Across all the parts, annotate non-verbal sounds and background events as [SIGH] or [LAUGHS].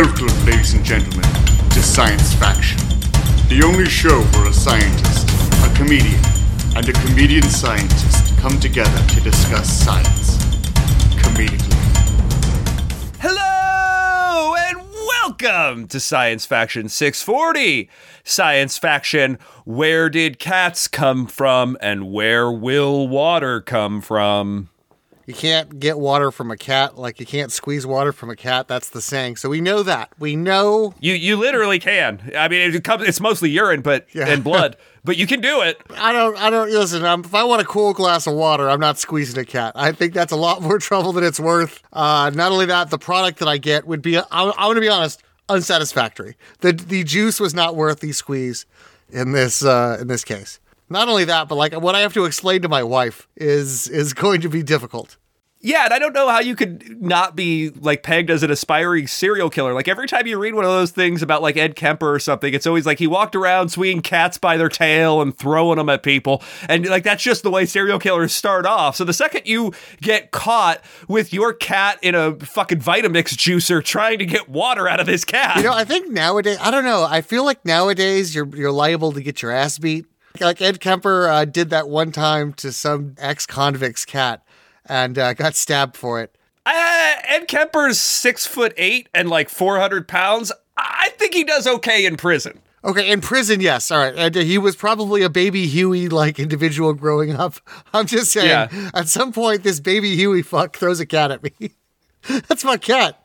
Welcome, ladies and gentlemen, to Science Faction, the only show where a scientist, a comedian, and a comedian scientist come together to discuss science comedically. Hello and welcome to Science Faction 640. Science Faction, where did cats come from and where will water come from? You can't get water from a cat like you can't squeeze water from a cat. That's the saying. So we know that. We know. You you literally can. I mean, it comes. It's mostly urine, but Yeah. and blood, [LAUGHS] but you can do it. I don't. I don't listen. Um, if I want a cool glass of water, I'm not squeezing a cat. I think that's a lot [LAUGHS] more trouble than it's worth. Uh, not only that, the product that I get would be. I, I'm going to be honest, unsatisfactory. The the juice was not worth the squeeze in this uh, in this case. Not only that, but like what I have to explain to my wife is is going to be difficult. Yeah, and I don't know how you could not be like pegged as an aspiring serial killer. Like every time you read one of those things about like Ed Kemper or something, it's always like he walked around swinging cats by their tail and throwing them at people. And like that's just the way serial killers start off. So the second you get caught with your cat in a fucking Vitamix juicer trying to get water out of his cat. You know, I think nowadays, I don't know. I feel like nowadays you're you're liable to get your ass beat. Like Ed Kemper uh, did that one time to some ex convict's cat and uh, got stabbed for it. Uh, Ed Kemper's six foot eight and like 400 pounds. I think he does okay in prison. Okay, in prison, yes. All right. And uh, he was probably a baby Huey like individual growing up. [LAUGHS] I'm just saying, Yeah. at some point, this baby Huey fuck throws a cat at me. [LAUGHS] That's my cat.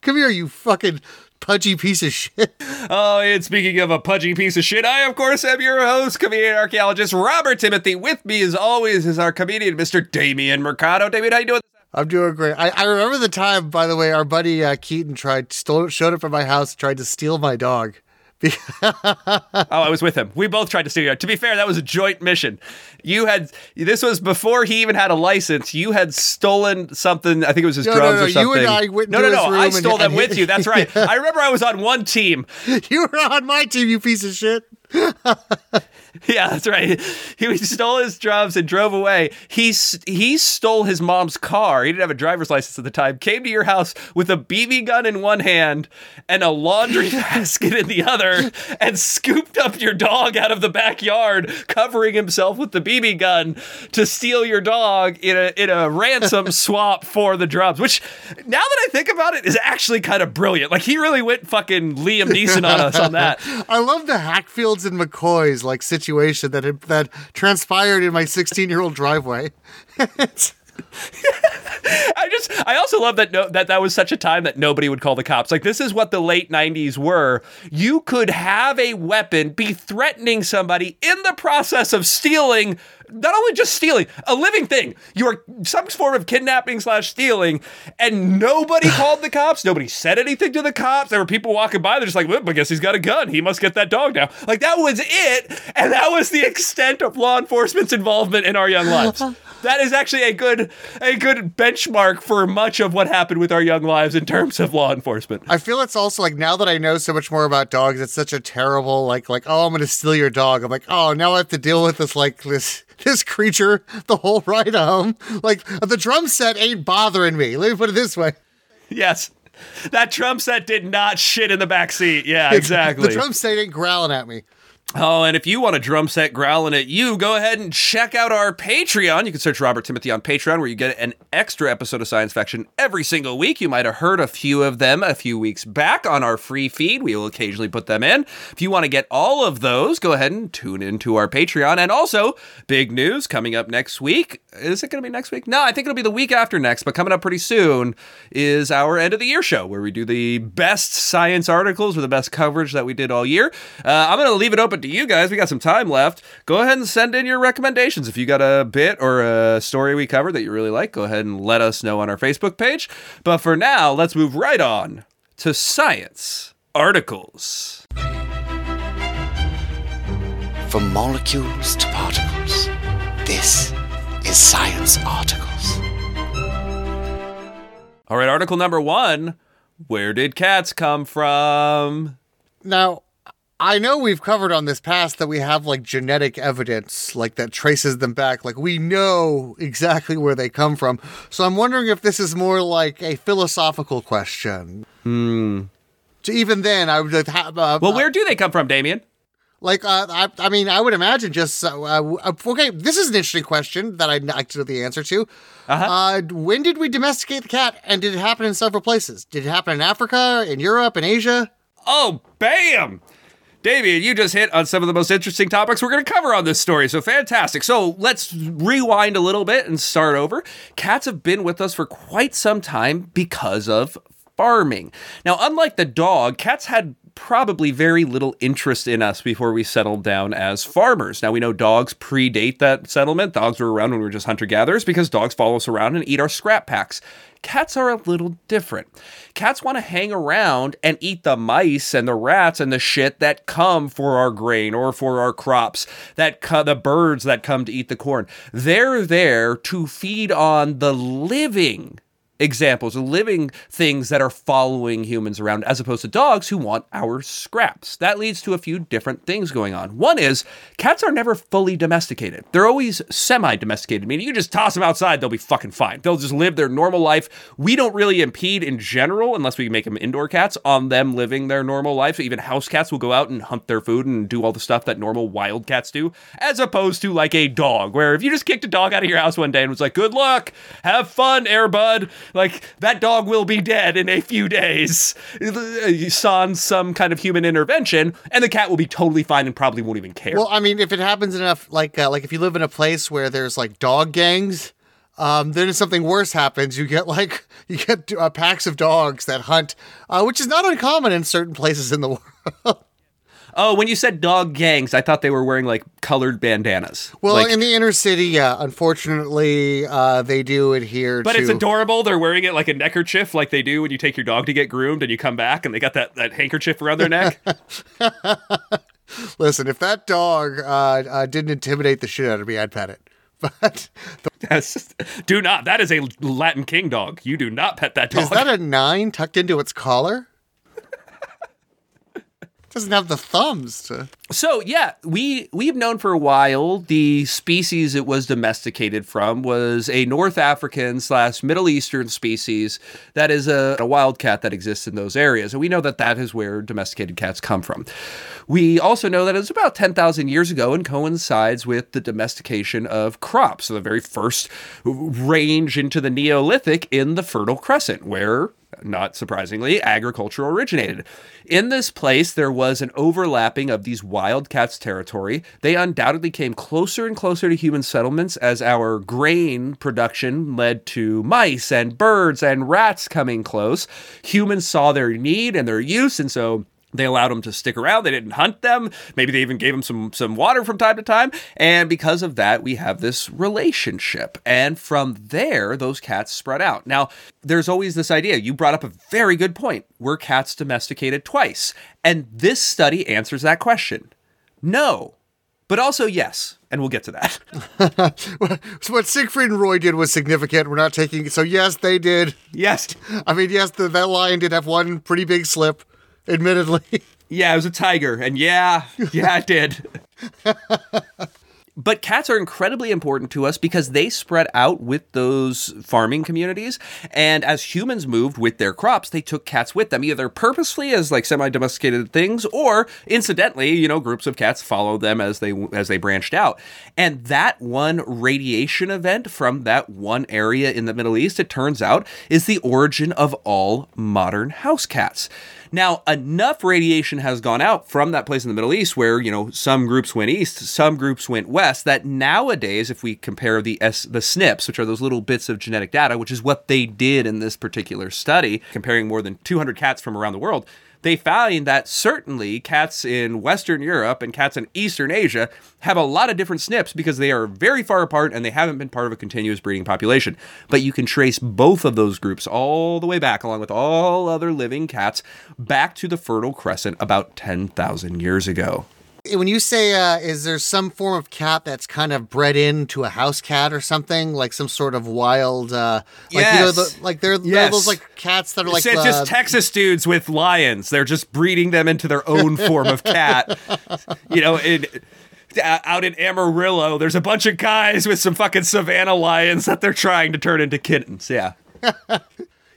Come here, you fucking pudgy piece of shit. Oh, and speaking of a pudgy piece of shit, I, of course, am your host, comedian archaeologist Robert Timothy. With me, as always, is our comedian, Mr. Damien Mercado. Damien, how you doing? I'm doing great. I, I remember the time, by the way, our buddy uh, Keaton tried stole, showed up at my house, and tried to steal my dog. [LAUGHS] Oh, I was with him. We both tried to steal you. To be fair, that was a joint mission. You had this was before he even had a license. You had stolen something. I think it was his No, no, drums no, or you something. and I went no, no, no. I and- stole them and- with you. That's [LAUGHS] right. I remember I was on one team. You were on my team, you piece of shit. [LAUGHS] Yeah, that's right. He [LAUGHS] stole his drums and drove away. He he stole his mom's car. He didn't have a driver's license at the time. Came to your house with a BB gun in one hand and a laundry [LAUGHS] basket in the other, and scooped up your dog out of the backyard, covering himself with the BB gun to steal your dog in a in a ransom swap for the drums. Which, now that I think about it, is actually kind of brilliant. Like he really went fucking Liam Neeson on us on that. I love the Hatfields and McCoys like situation that had, that transpired in my 16 year old driveway. [LAUGHS] I just I also love that no, that that was such a time that nobody would call the cops. Like this is what the late 90s were. You could have a weapon be threatening somebody in the process of stealing not only just stealing a living thing. You are some form of kidnapping slash stealing and nobody [LAUGHS] called the cops. Nobody said anything to the cops. There were people walking by. They're just like well, i guess he's got a gun. He must get that dog now. Like that was it. And that was the extent of law enforcement's involvement in our young lives. [LAUGHS] That is actually a good a good benchmark for much of what happened with our young lives in terms of law enforcement. I feel it's also like now that I know so much more about dogs, it's such a terrible like like oh I'm gonna steal your dog. I'm like oh now I have to deal with this like this this creature the whole ride home. Like the drum set ain't bothering me. Let me put it this way. Yes. That drum set did not shit in the back seat. Yeah, [LAUGHS] exactly. The drum set ain't growling at me. Oh, and if you want a drum set growling at you, go ahead and check out our Patreon. You can search Robert Timothy on Patreon, where you get an extra episode of Science Faction every single week. You might have heard a few of them a few weeks back on our free feed. We will occasionally put them in. If you want to get all of those, go ahead and tune into our Patreon. And also, big news coming up next week. Is it going to be next week? No, I think it'll be the week after next, but coming up pretty soon is our end of the year show, where we do the best science articles or the best coverage that we did all year. Uh, I'm going to leave it open to you guys. We got some time left. Go ahead and send in your recommendations. If you got a bit or a story we covered that you really like, go ahead and let us know on our Facebook page. But for now, let's move right on to science articles. From molecules to particles, this is Science Articles. All right, article number one Where did cats come from? Now, I know we've covered on this past that we have like genetic evidence, like that traces them back. Like we know exactly where they come from. So I'm wondering if this is more like a philosophical question. Hmm. So even then, I would like, ha- uh, Well, where do they come from, Damien? like uh, I, I mean, I would imagine just uh, uh, okay. This is an interesting question that I'd like to know the answer to. Uh-huh. when did we domesticate the cat, and did it happen in several places? Did it happen in Africa, in Europe, in Asia? Oh, bam! Damien, you just hit on some of the most interesting topics we're going to cover on this story. So fantastic. So let's rewind a little bit and start over. Cats have been with us for quite some time because of farming. Now, unlike the dog, cats had probably very little interest in us before we settled down as farmers. Now, we know dogs predate that settlement. Dogs were around when we were just hunter gatherers because dogs follow us around and eat our scrap packs. Cats are a little different. Cats want to hang around and eat the mice and the rats and the shit that come for our grain or for our crops, that co- the birds that come to eat the corn. They're there to feed on the living examples of living things that are following humans around as opposed to dogs who want our scraps. That leads to a few different things going on. One is cats are never fully domesticated. They're always semi-domesticated, meaning you just toss them outside, they'll be fucking fine. They'll just live their normal life. We don't really impede in general unless we make them indoor cats on them living their normal life. Even house cats will go out and hunt their food and do all the stuff that normal wild cats do as opposed to like a dog where if you just kicked a dog out of your house one day and was like, "Good luck. Have fun, Air Bud." Like that dog will be dead in a few days. Sans some kind of human intervention, and the cat will be totally fine and probably won't even care. Well, I mean, if it happens enough, like uh, like if you live in a place where there's like dog gangs, um, then if something worse happens, you get like [LAUGHS] you get uh, packs of dogs that hunt, uh, which is not uncommon in certain places in the [LAUGHS] world. Oh, when you said dog gangs, I thought they were wearing like colored bandanas. Well, Like- in the inner city, yeah, unfortunately, uh, they do adhere but to. it's adorable. They're wearing it like a neckerchief, like they do when you take your dog to get groomed and you come back and they got that, that handkerchief around their neck. [LAUGHS] Listen, if that dog uh, uh, didn't intimidate the shit out of me, I'd pet it. [LAUGHS] But [LAUGHS] That's just- do not. That is a Latin king dog. You do not pet that dog. is that a nine tucked into its collar? Doesn't have the thumbs to. So yeah, we we've known for a while the species it was domesticated from was a North African slash Middle Eastern species that is a, a wildcat that exists in those areas, and we know that that is where domesticated cats come from. We also know that it was about ten thousand years ago and coincides with the domestication of crops, so the very first range into the Neolithic in the Fertile Crescent, where not surprisingly, agriculture originated. In this place, there was an overlapping of these wildcats' territory. They undoubtedly came closer and closer to human settlements as our grain production led to mice and birds and rats coming close. Humans saw their need and their use, and so they allowed them to stick around. They didn't hunt them. Maybe they even gave them some some water from time to time. And because of that, we have this relationship. And from there, those cats spread out. Now, there's always this idea. You brought up a very good point. Were cats domesticated twice? And this study answers that question. No. But also yes, and we'll get to that. So [LAUGHS] [LAUGHS] what Siegfried and Roy did was significant. We're not taking. So yes, they did. yes. I mean, yes, the, that lion did have one pretty big slip, [LAUGHS] admittedly. Yeah, it was a tiger, and yeah, yeah, it did. [LAUGHS] but cats are incredibly important to us because they spread out with those farming communities. And as humans moved with their crops, they took cats with them, either purposefully as like semi-domesticated things, or incidentally, you know, groups of cats followed them as they as they branched out. And that one radiation event from that one area in the Middle East, it turns out, is the origin of all modern house cats. Now, enough radiation has gone out from that place in the Middle East where, you know, some groups went east, some groups went west, that nowadays, if we compare the S, the SNPs, which are those little bits of genetic data, which is what they did in this particular study, comparing more than 200 cats from around the world, they found that certainly cats in Western Europe and cats in Eastern Asia have a lot of different SNPs because they are very far apart and they haven't been part of a continuous breeding population. But you can trace both of those groups all the way back, along with all other living cats, back to the Fertile Crescent about 10,000 years ago. When you say, uh, is there some form of cat that's kind of bred into a house cat or something, like some sort of wild, uh, like you know, the, like they're, they're those like cats that are like it's uh, just Texas dudes with lions. They're just breeding them into their own form of cat. [LAUGHS] You know, in uh, out in Amarillo, there's a bunch of guys with some fucking savannah lions that they're trying to turn into kittens. Yeah. [LAUGHS]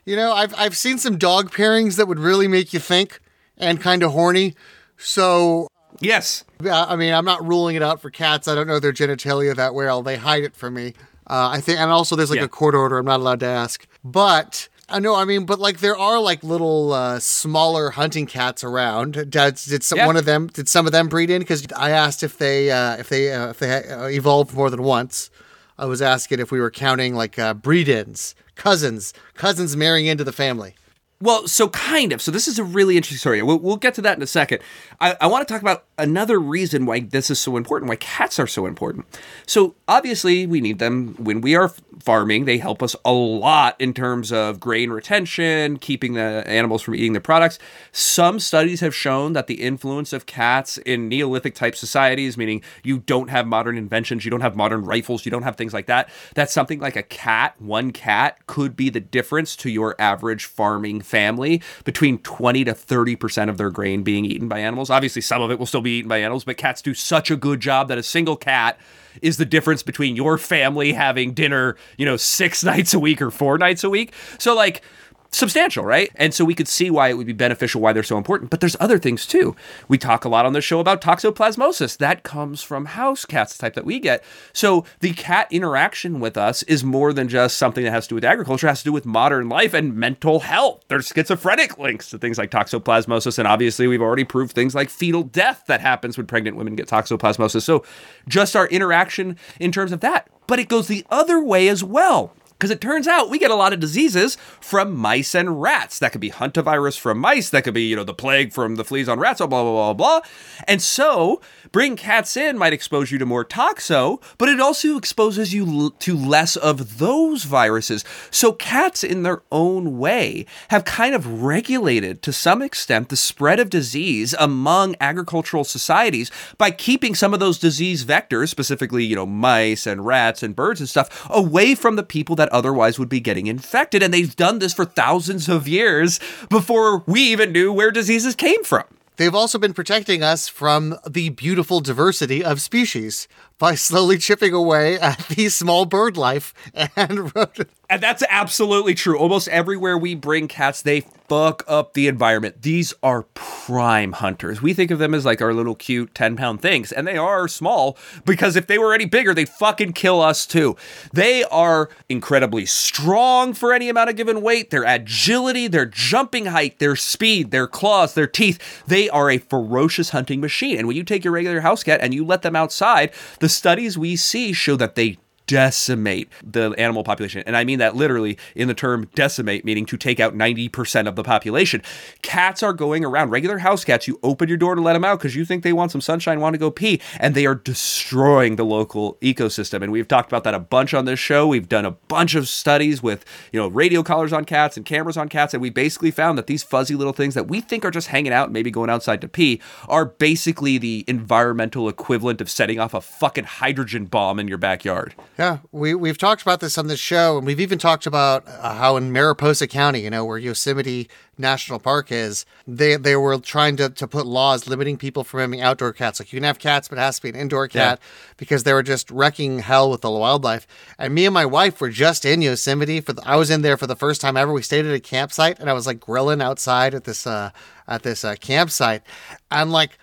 You know, I've I've seen some dog pairings that would really make you think. and kind of horny. So Yes. I mean, I'm not ruling it out for cats. I don't know their genitalia that well. They hide it from me. Uh, I think, and also there's like Yeah. a court order. I'm not allowed to ask. But I know, I mean, but like there are like little uh, smaller hunting cats around. Did, did some, Yeah. one of them? Did some of them breed in? Because I asked if they uh, if they uh, if they uh, evolved more than once. I was asking if we were counting like uh, breed-ins, cousins, cousins marrying into the family. Well, so kind of. So this is a really interesting story. We'll, we'll get to that in a second. I, I want to talk about another reason why this is so important, why cats are so important. So obviously, we need them when we are farming. They help us a lot in terms of grain retention, keeping the animals from eating the products. Some studies have shown that the influence of cats in Neolithic type societies, meaning you don't have modern inventions, you don't have modern rifles, you don't have things like that, that something like a cat, one cat, could be the difference to your average farming family between 20 to 30% of their grain being eaten by animals. Obviously, some of it will still be eaten by animals, but cats do such a good job that a single cat is the difference between your family having dinner, you know, six [LAUGHS] nights a week or four nights a week. So, like, substantial, right? And so we could see why it would be beneficial, why they're so important. But there's other things too. We talk a lot on the show about toxoplasmosis. That comes from house cats, the type that we get. So the cat interaction with us is more than just something that has to do with agriculture, it has to do with modern life and mental health. There's schizophrenic links to things like toxoplasmosis. And obviously, we've already proved things like fetal death that happens when pregnant women get toxoplasmosis. So just our interaction in terms of that. But it goes the other way as well. Because it turns out we get a lot of diseases from mice and rats. That could be hantavirus from mice. That could be, you know, the plague from the fleas on rats, oh, blah, blah, blah, blah, blah. And so bringing cats in might expose you to more toxo, but it also exposes you to less of those viruses. So cats, in their own way, have kind of regulated to some extent the spread of disease among agricultural societies by keeping some of those disease vectors, specifically, you know, mice and rats and birds and stuff, away from the people that otherwise would be getting infected. And they've done this for thousands of years before we even knew where diseases came from. They've also been protecting us from the beautiful diversity of species by slowly chipping away at [LAUGHS] the small bird life and. [LAUGHS] And that's absolutely true. Almost everywhere we bring cats, they fuck up the environment. These are prime hunters. We think of them as like our little cute 10 pound things, and they are small because if they were any bigger, they'd fucking kill us too. They are incredibly strong for any amount of given weight. Their agility, their jumping height, their speed, their claws, their teeth, they are a ferocious hunting machine. And when you take your regular house cat and you let them outside, the studies we see show that they decimate the animal population. And I mean that literally in the term decimate, meaning to take out 90% of the population. Cats are going around, regular house cats, you open your door to let them out because you think they want some sunshine, want to go pee, and they are destroying the local ecosystem. And we've talked about that a bunch on this show. We've done a bunch of studies with, you know, radio collars on cats and cameras on cats, and we basically found that these fuzzy little things that we think are just hanging out, maybe going outside to pee, are basically the environmental equivalent of setting off a fucking hydrogen bomb in your backyard. Yeah, we we've talked about this on this show, and we've even talked about uh, how in Mariposa County, you know, where Yosemite National Park is, they they were trying to, to put laws limiting people from having outdoor cats. Like you can have cats, but it has to be an indoor cat because they were just wrecking hell with the wildlife. And me and my wife were just in Yosemite for the, I was in there for the first time ever. We stayed at a campsite, and I was like grilling outside at this uh, at this uh, campsite, and like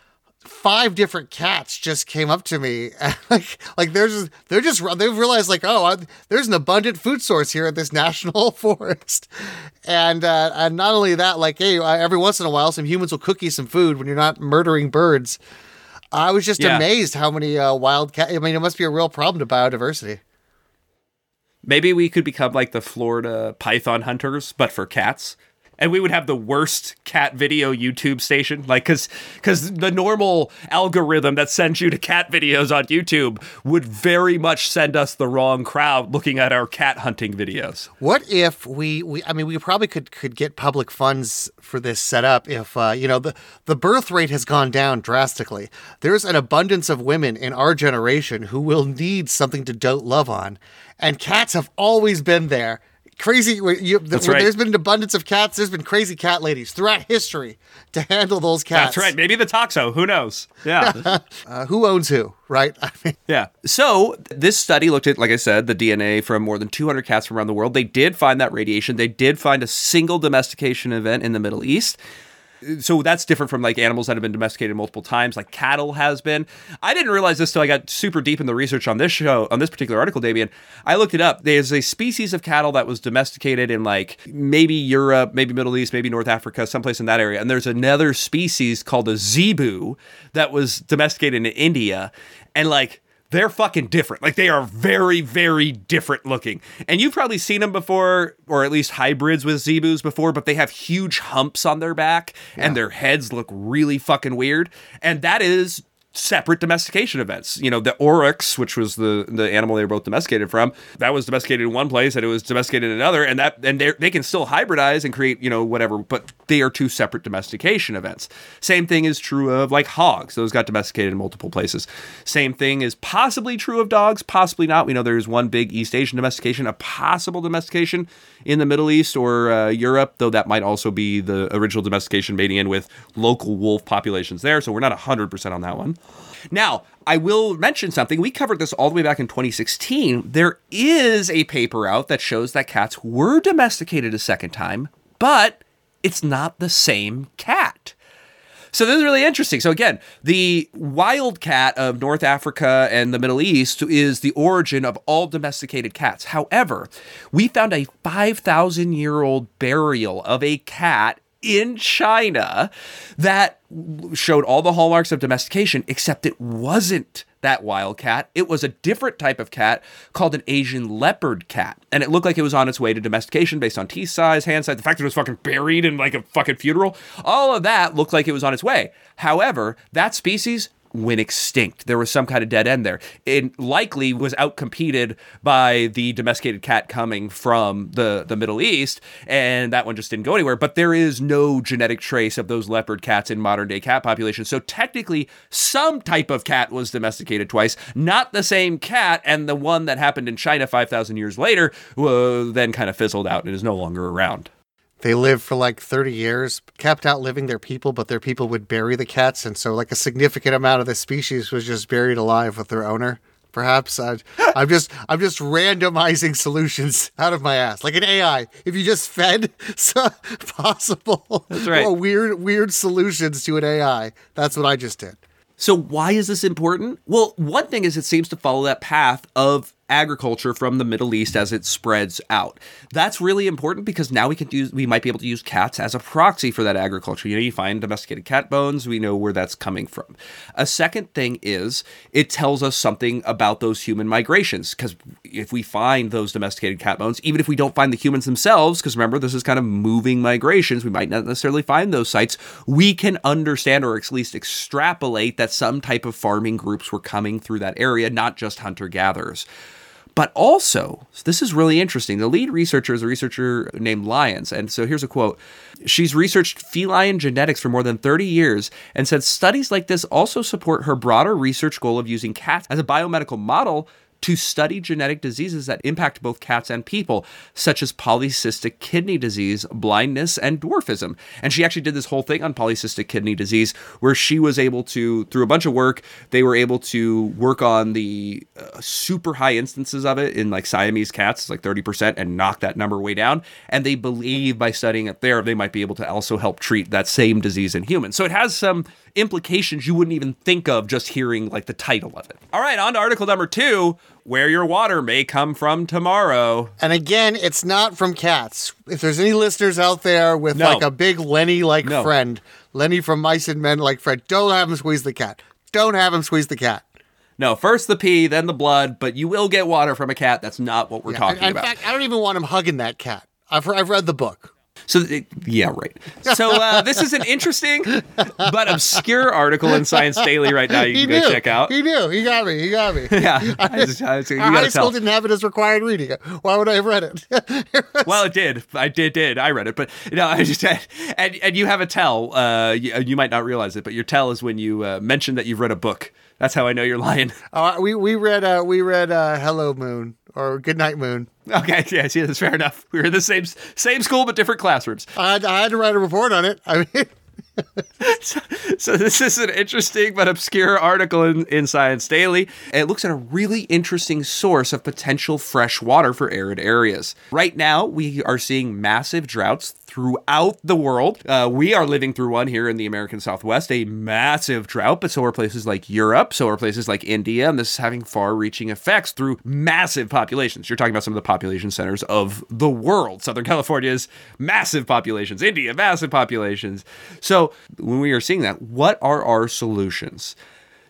five different cats just came up to me [LAUGHS] like like they're just they're just they've realized like oh I, there's an abundant food source here at this [LAUGHS] national [LAUGHS] forest and uh, and not only that like hey uh, every once in a while some humans will cook you some food when you're not murdering birds i was just Yeah. amazed how many uh, wild cat i mean it must be a real problem to biodiversity Maybe we could become like the Florida python hunters, but for cats. And we would have the worst cat video YouTube station, like because because the normal algorithm that sends you to cat videos on YouTube would very much send us the wrong crowd looking at our cat hunting videos. What if we, we I mean we probably could could get public funds for this set up if uh, you know the the birth rate has gone down drastically. There's an abundance of women in our generation who will need something to dote love on. And cats have always been there. Crazy you, That's when right. there's been an abundance of cats, there's been crazy cat ladies throughout history to handle those cats. That's right. Maybe the Toxo. Who knows? Yeah. [LAUGHS] Uh, who owns who, right? [LAUGHS] I mean, Yeah. So this study looked at, like I said, the DNA from more than 200 cats from around the world. They did find that radiation. They did find a single domestication event in the Middle East. So that's different from like animals that have been domesticated multiple times, like cattle has been. I didn't realize this till I got super deep in the research on this show, on this particular article, Damien. I looked it up. There's a species of cattle that was domesticated in like maybe Europe, maybe Middle East, maybe North Africa, someplace in that area. And there's another species called a zebu that was domesticated in India. And like they're fucking different. Like they are very, very different looking. And you've probably seen them before, or at least hybrids with zebus before, but they have huge humps on their back and their heads look really fucking weird. And that is separate domestication events. You know, the aurochs, which was the the animal they were both domesticated from, that was domesticated in one place and it was domesticated in another, and that and they can still hybridize and create you know whatever, but they are two separate domestication events. Same thing is true of like hogs; those got domesticated in multiple places. Same thing is possibly true of dogs, possibly not. We know there's one big East Asian domestication, a possible domestication in the Middle East or uh, Europe, though that might also be the original domestication mating in with local wolf populations there. So we're not 100% on that one. Now, I will mention something. We covered this all the way back in 2016. There is a paper out that shows that cats were domesticated a second time, but it's not the same cat. So this is really interesting. So again, the wild cat of North Africa and the Middle East is the origin of all domesticated cats. However, we found a 5,000 year old burial of a cat in China that showed all the hallmarks of domestication, except it wasn't that wild cat. It was a different type of cat called an Asian leopard cat. And it looked like it was on its way to domestication based on teeth size, hand size, the fact that it was fucking buried in like a fucking funeral. All of that looked like it was on its way. However, that species went extinct. There was some kind of dead end there. It likely was outcompeted by the domesticated cat coming from the, the Middle East, and that one just didn't go anywhere. But there is no genetic trace of those leopard cats in modern day cat populations. So technically, some type of cat was domesticated twice, not the same cat, and the one that happened in China 5,000 years later uh, then kind of fizzled out and is no longer around. They lived for like 30 years, kept outliving their people, but their people would bury the cats. And so, like, a significant amount of the species was just buried alive with their owner. Perhaps I, [LAUGHS] I'm just I'm just randomizing solutions out of my ass, like an AI. If you just fed [LAUGHS] so possible That's right. or weird weird solutions to an AI, that's what I just did. So why is this important? Well, one thing is it seems to follow that path of agriculture from the Middle East as it spreads out. That's really important because now we can use we might be able to use cats as a proxy for that agriculture. You know, you find domesticated cat bones, we know where that's coming from. A second thing is it tells us something about those human migrations because if we find those domesticated cat bones, even if we don't find the humans themselves, because remember this is kind of moving migrations, we might not necessarily find those sites, we can understand or at least extrapolate that some type of farming groups were coming through that area, not just hunter gatherers. But also, this is really interesting. The lead researcher is a researcher named Lyons. And so here's a quote She's researched feline genetics for more than 30 years and said studies like this also support her broader research goal of using cats as a biomedical model to study genetic diseases that impact both cats and people, such as polycystic kidney disease, blindness, and dwarfism. And she actually did this whole thing on polycystic kidney disease, where she was able to, through a bunch of work, they were able to work on the uh, super high instances of it in like Siamese cats, like 30%, and knock that number way down. And they believe by studying it there, they might be able to also help treat that same disease in humans. So it has some implications you wouldn't even think of just hearing like the title of it. All right, on to article number two where your water may come from tomorrow. And again, it's not from cats. If there's any listeners out there with No. like a big Lenny like No. friend, Lenny from Mice and Men like friend, don't have him squeeze the cat. Don't have him squeeze the cat. No, first the pee, then the blood, but you will get water from a cat. That's not what we're Yeah, talking and- in about. fact, I don't even want him hugging that cat. I've, I've read the book. So, it- yeah, right. So, uh, this is an interesting but obscure article in Science Daily right now. You he can go check out. He knew. He got me. He got me. Yeah, [LAUGHS] I just, I just, you Our high school didn't have it as required reading. Why would I have read it? [LAUGHS] Well, it did. I did. Did I read it? But you know, I just and and you have a tell. Uh, you, you might not realize it, but your tell is when you uh, mention that you've read a book. That's how I know you're lying. [LAUGHS] uh, we we read uh, we read uh, Hello Moon or Good Night Moon. Okay, [LAUGHS] yeah, see, that's fair enough. We were in the same same school but different classrooms. I had, I had to write a report on it. I mean, so this is an interesting but obscure article in, in Science Daily. It looks at a really interesting source of potential fresh water for arid areas. Right now, we are seeing massive droughts throughout the world. Uh, we are living through one here in the American Southwest, a massive drought, but so are places like Europe, so are places like India, and this is having far reaching effects through massive populations. You're talking about some of the population centers of the world. Southern California's massive populations, India, massive populations. So when we are seeing that, what are our solutions?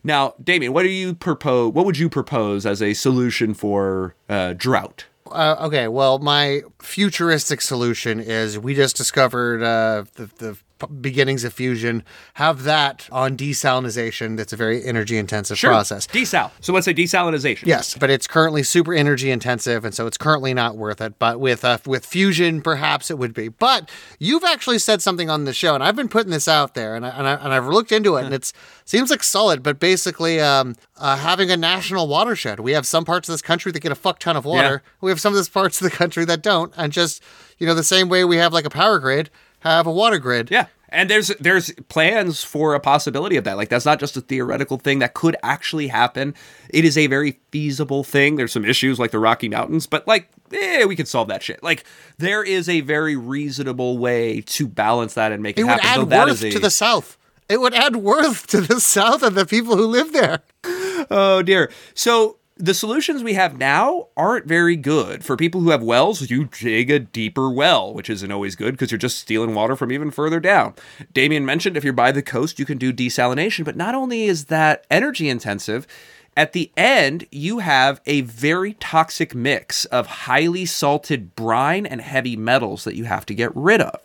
Now, Damien, what do you propose? What would you propose as a solution for uh, drought? Uh, okay, well, my futuristic solution is we just discovered uh, the, the beginnings of fusion. Have that on desalinization. That's a very energy intensive process. Desal. So let's say desalinization. Yes, but it's currently super energy intensive, and so it's currently not worth it. But with uh, with fusion, perhaps it would be. But you've actually said something on the show, and I've been putting this out there, and I, and, I, and I've looked into it, and it seems like solid. But basically, um, uh, having a national watershed. We have some parts of this country that get a fuck ton of water. We have some of this parts of the country that don't, and just you know the same way we have like a power grid, have a water grid. Yeah. And there's there's plans for a possibility of that. Like that's not just a theoretical thing that could actually happen. It is a very feasible thing. There's some issues like the Rocky Mountains, but like eh, we could solve that shit. Like there is a very reasonable way to balance that and make it, It would happen. add that worth is a- to the south. It would add worth to the [LAUGHS] south and the people who live there. Oh dear. So the solutions we have now aren't very good. For people who have wells, you dig a deeper well, which isn't always good because you're just stealing water from even further down. Damien mentioned if you're by the coast, you can do desalination, but not only is that energy intensive, at the end, you have a very toxic mix of highly salted brine and heavy metals that you have to get rid of.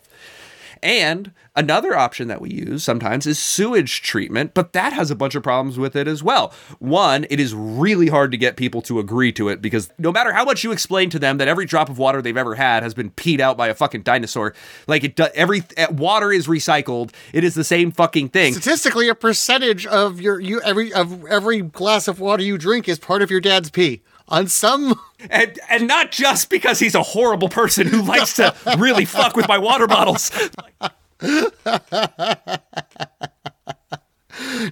And another option that we use sometimes is sewage treatment, but that has a bunch of problems with it as well. One, it is really hard to get people to agree to it because no matter how much you explain to them that every drop of water they've ever had has been peed out by a fucking dinosaur, like it, every uh, water is recycled. It is the same fucking thing. Statistically, a percentage of your you every of every glass of water you drink is part of your dad's pee. On some And and not just because he's a horrible person who likes to really fuck with my water bottles. [LAUGHS]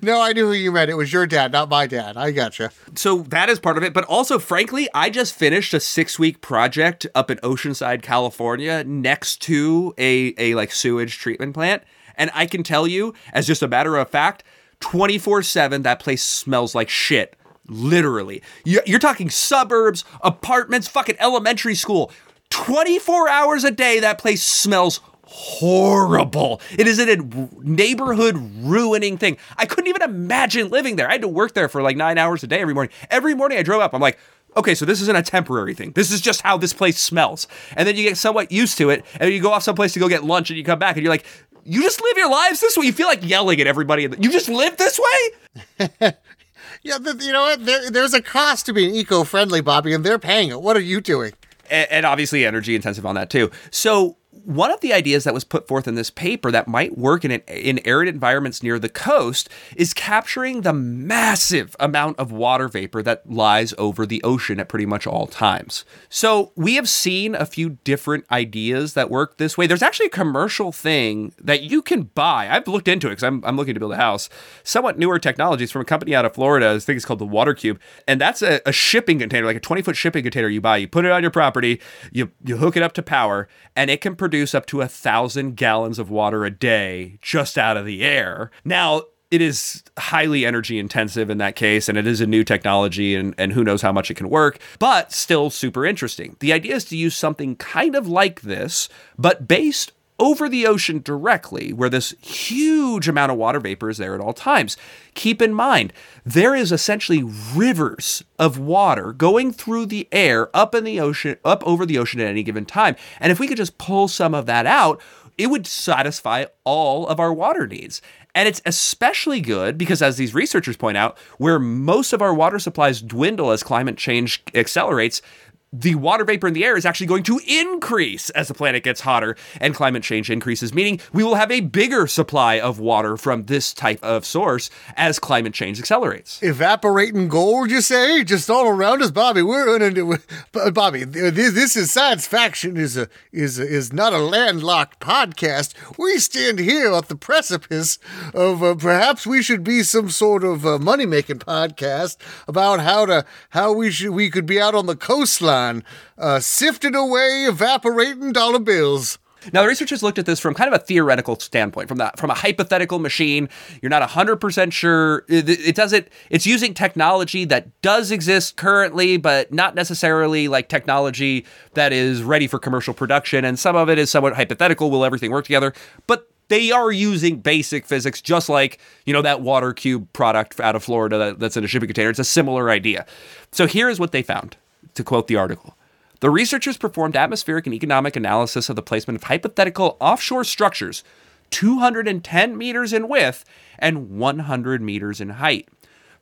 No, I knew who you meant. It was your dad, not my dad. I gotcha. so that is part of it but also frankly i just finished a six week project up in oceanside california next to a, a like sewage treatment plant and i can tell you as just a matter of fact 24-7 that place smells like shit literally You- you're talking suburbs apartments fucking elementary school 24 hours a day that place smells horrible. It is a neighborhood ruining thing. I couldn't even imagine living there. I had to work there for like nine hours a day every morning. Every morning I drove up, I'm like, okay, so this isn't a temporary thing. This is just how this place smells. And then you get somewhat used to it, and you go off someplace to go get lunch, and you come back, and you're like, you just live your lives this way. You feel like yelling at everybody. You just live this way? [LAUGHS] Yeah, you know what? There, there's a cost to being eco-friendly, Bobby, and they're paying it. What are you doing? and obviously energy intensive on that too. So one of the ideas that was put forth in this paper that might work in, in arid environments near the coast is capturing the massive amount of water vapor that lies over the ocean at pretty much all times. So we have seen a few different ideas that work this way. There's actually a commercial thing that you can buy. I've looked into it because I'm, I'm looking to build a house. Somewhat newer technologies from a company out of Florida. I think it's called the Water Cube, and that's a, a shipping container, like a 20 foot shipping container. You buy, you put it on your property, you you hook it up to power, and it can produce up to a thousand gallons of water a day just out of the air. Now it is highly energy intensive in that case, and it is a new technology, and, and who knows how much it can work, but still super interesting. The idea is to use something kind of like this, but based over the ocean directly, where this huge amount of water vapor is there at all times. Keep in mind, there is essentially rivers of water going through the air up in the ocean, up over the ocean at any given time. And if we could just pull some of that out, it would satisfy all of our water needs. And it's especially good because, as these researchers point out, where most of our water supplies dwindle as climate change accelerates, the water vapor in the air is actually going to increase as the planet gets hotter and climate change increases, meaning we will have a bigger supply of water from this type of source as climate change accelerates. Evaporating gold, you say? Just all around us, Bobby. We're in a, Bobby. This, this is science faction. is a is a, is not a landlocked podcast. We stand here at the precipice of uh, perhaps we should be some sort of uh, money making podcast about how to how we should we could be out on the coastline uh, sifting away evaporating dollar bills. Now, the researchers looked at this from kind of a theoretical standpoint, from that from a hypothetical machine. You're not 100% sure. It, it doesn't, it's using technology that does exist currently, but not necessarily like technology that is ready for commercial production. And some of it is somewhat hypothetical. Will everything work together? But they are using basic physics, just like, you know, that water cube product out of Florida that, that's in a shipping container. It's a similar idea. So here is what they found to quote the article. The researchers performed atmospheric and economic analysis of the placement of hypothetical offshore structures 210 meters in width and 100 meters in height.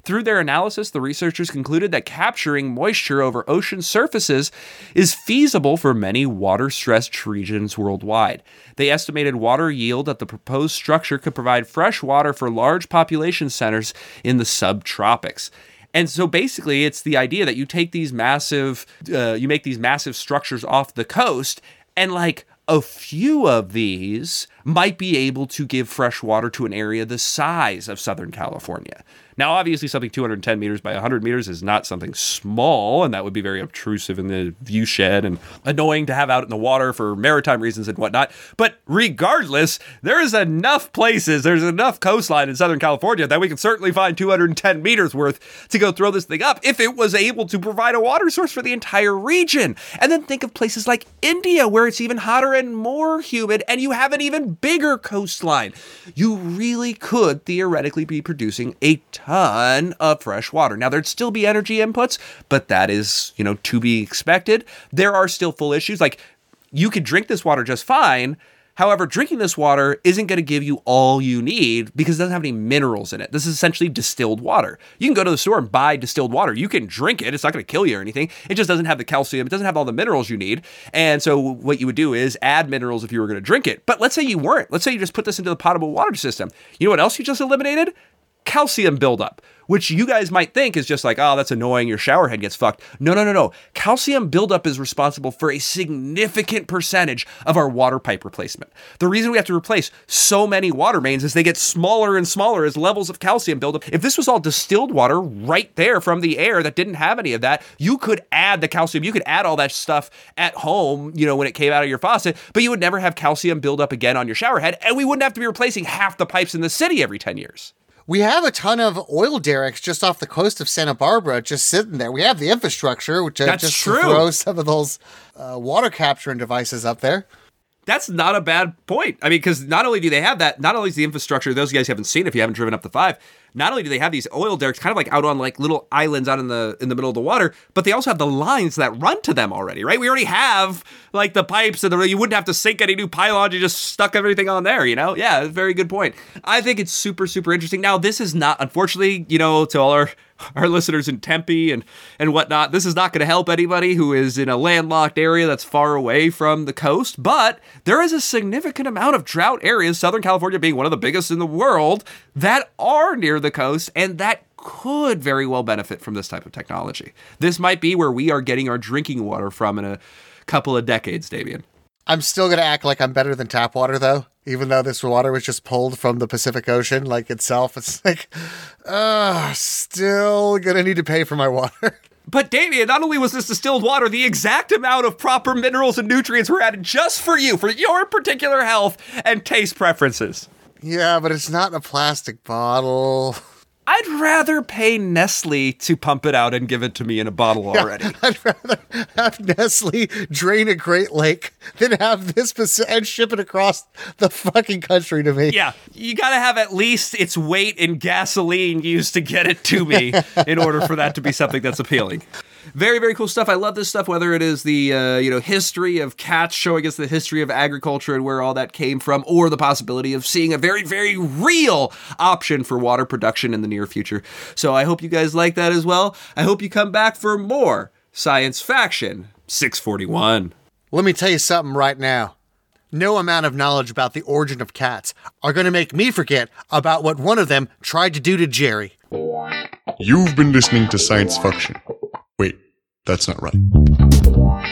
Through their analysis, the researchers concluded that capturing moisture over ocean surfaces is feasible for many water stressed regions worldwide. They estimated water yield that the proposed structure could provide fresh water for large population centers in the subtropics. And so basically, it's the idea that you take these massive, uh, you make these massive structures off the coast, and like a few of these might be able to give fresh water to an area the size of Southern California. Now, obviously, something 210 meters by 100 meters is not something small, and that would be very obtrusive in the view shed and annoying to have out in the water for maritime reasons and whatnot. But regardless, there is enough places, there's enough coastline in Southern California that we can certainly find 210 meters worth to go throw this thing up if it was able to provide a water source for the entire region. And then think of places like India, where it's even hotter and more humid, and you have an even bigger coastline. You really could theoretically be producing a of fresh water. Now, there'd still be energy inputs, but that is, you know, to be expected. There are still full issues. Like, you could drink this water just fine. However, drinking this water isn't going to give you all you need because it doesn't have any minerals in it. This is essentially distilled water. You can go to the store and buy distilled water. You can drink it. It's not going to kill you or anything. It just doesn't have the calcium. It doesn't have all the minerals you need. And so what you would do is add minerals if you were going to drink it. But let's say you weren't. Let's say you just put this into the potable water system. You know what else you just eliminated? Calcium buildup, which you guys might think is just like, oh, that's annoying. Your shower head gets fucked. No, no, no, no. Calcium buildup is responsible for a significant percentage of our water pipe replacement. The reason we have to replace so many water mains is they get smaller and smaller as levels of calcium buildup. If this was all distilled water right there from the air that didn't have any of that, you could add the calcium. You could add all that stuff at home, you know, when it came out of your faucet, but you would never have calcium buildup again on your shower head. And we wouldn't have to be replacing half the pipes in the city every 10 years. We have a ton of oil derricks just off the coast of Santa Barbara, just sitting there. We have the infrastructure, which That's just true. throw some of those uh, water capturing devices up there. That's not a bad point. I mean, because not only do they have that, not only is the infrastructure, those guys haven't seen if you haven't driven up the five, not only do they have these oil derricks kind of like out on like little islands out in the in the middle of the water, but they also have the lines that run to them already, right? We already have like the pipes and the you wouldn't have to sink any new pylons, you just stuck everything on there, you know? Yeah, very good point. I think it's super, super interesting. Now, this is not unfortunately, you know, to all our our listeners in Tempe and and whatnot. This is not going to help anybody who is in a landlocked area that's far away from the coast, but there is a significant amount of drought areas, Southern California being one of the biggest in the world, that are near the coast and that could very well benefit from this type of technology. This might be where we are getting our drinking water from in a couple of decades, Damien. I'm still to act like I'm better than tap water, though, even though this water was just pulled from the Pacific Ocean, like itself. It's like, uh, still to need to pay for my water. [LAUGHS] But Damien, not only was this distilled water, the exact amount of proper minerals and nutrients were added just for you, for your particular health and taste preferences. yeah, but it's not in a plastic bottle. [LAUGHS] I'd rather pay Nestle to pump it out and give it to me in a bottle already. [LAUGHS] I'd rather have Nestle drain a Great Lake than have this and ship it across the fucking country to me. yeah, you gotta have at least its weight in gasoline used to get it to me [LAUGHS] in order for that to be something that's appealing. Very, very cool stuff. I love this stuff, whether it is the uh, you know history of cats showing us the history of agriculture and where all that came from, or the possibility of seeing a very, very real option for water production in the near future. So I hope you guys like that as well. I hope you come back for more science faction 641. Let me tell you something right now. No amount of knowledge about the origin of cats are going to make me forget about what one of them tried to do to Jerry. You've been listening to Science Function. Wait, that's not right.